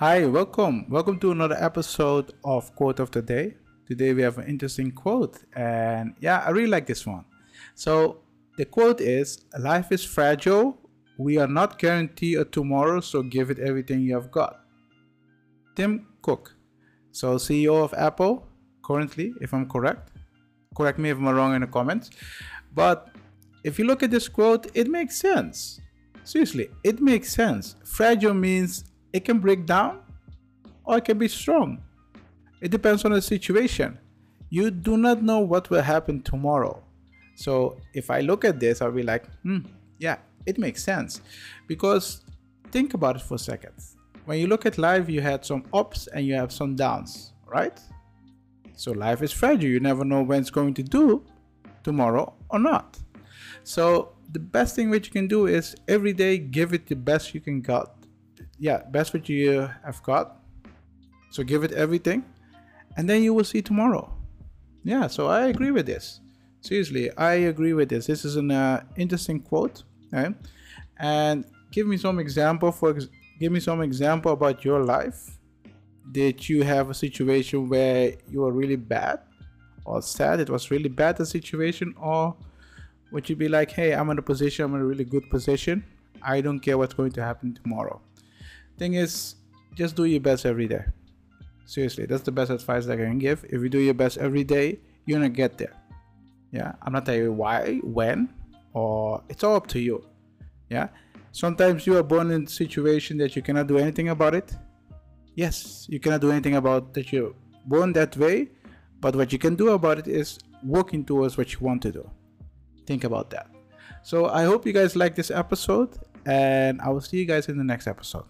Hi, welcome. Welcome to another episode of Quote of the Day. Today we have an interesting quote, and yeah, I really like this one. So, the quote is Life is fragile. We are not guaranteed a tomorrow, so give it everything you have got. Tim Cook, so CEO of Apple, currently, if I'm correct. Correct me if I'm wrong in the comments. But if you look at this quote, it makes sense. Seriously, it makes sense. Fragile means it can break down or it can be strong. It depends on the situation. You do not know what will happen tomorrow. So if I look at this, I'll be like, hmm, yeah, it makes sense. Because think about it for a second. When you look at life, you had some ups and you have some downs, right? So life is fragile. You never know when it's going to do tomorrow or not. So the best thing which you can do is every day give it the best you can got. Yeah, best what you have got. So give it everything, and then you will see tomorrow. Yeah, so I agree with this. Seriously, I agree with this. This is an uh, interesting quote, right? And give me some example for give me some example about your life. Did you have a situation where you were really bad or sad? It was really bad the situation, or would you be like, hey, I'm in a position, I'm in a really good position. I don't care what's going to happen tomorrow. Thing is, just do your best every day. Seriously, that's the best advice that I can give. If you do your best every day, you're gonna get there. Yeah, I'm not telling you why, when, or it's all up to you. Yeah, sometimes you are born in a situation that you cannot do anything about it. Yes, you cannot do anything about that you're born that way, but what you can do about it is working towards what you want to do think about that. So I hope you guys like this episode, and I will see you guys in the next episode.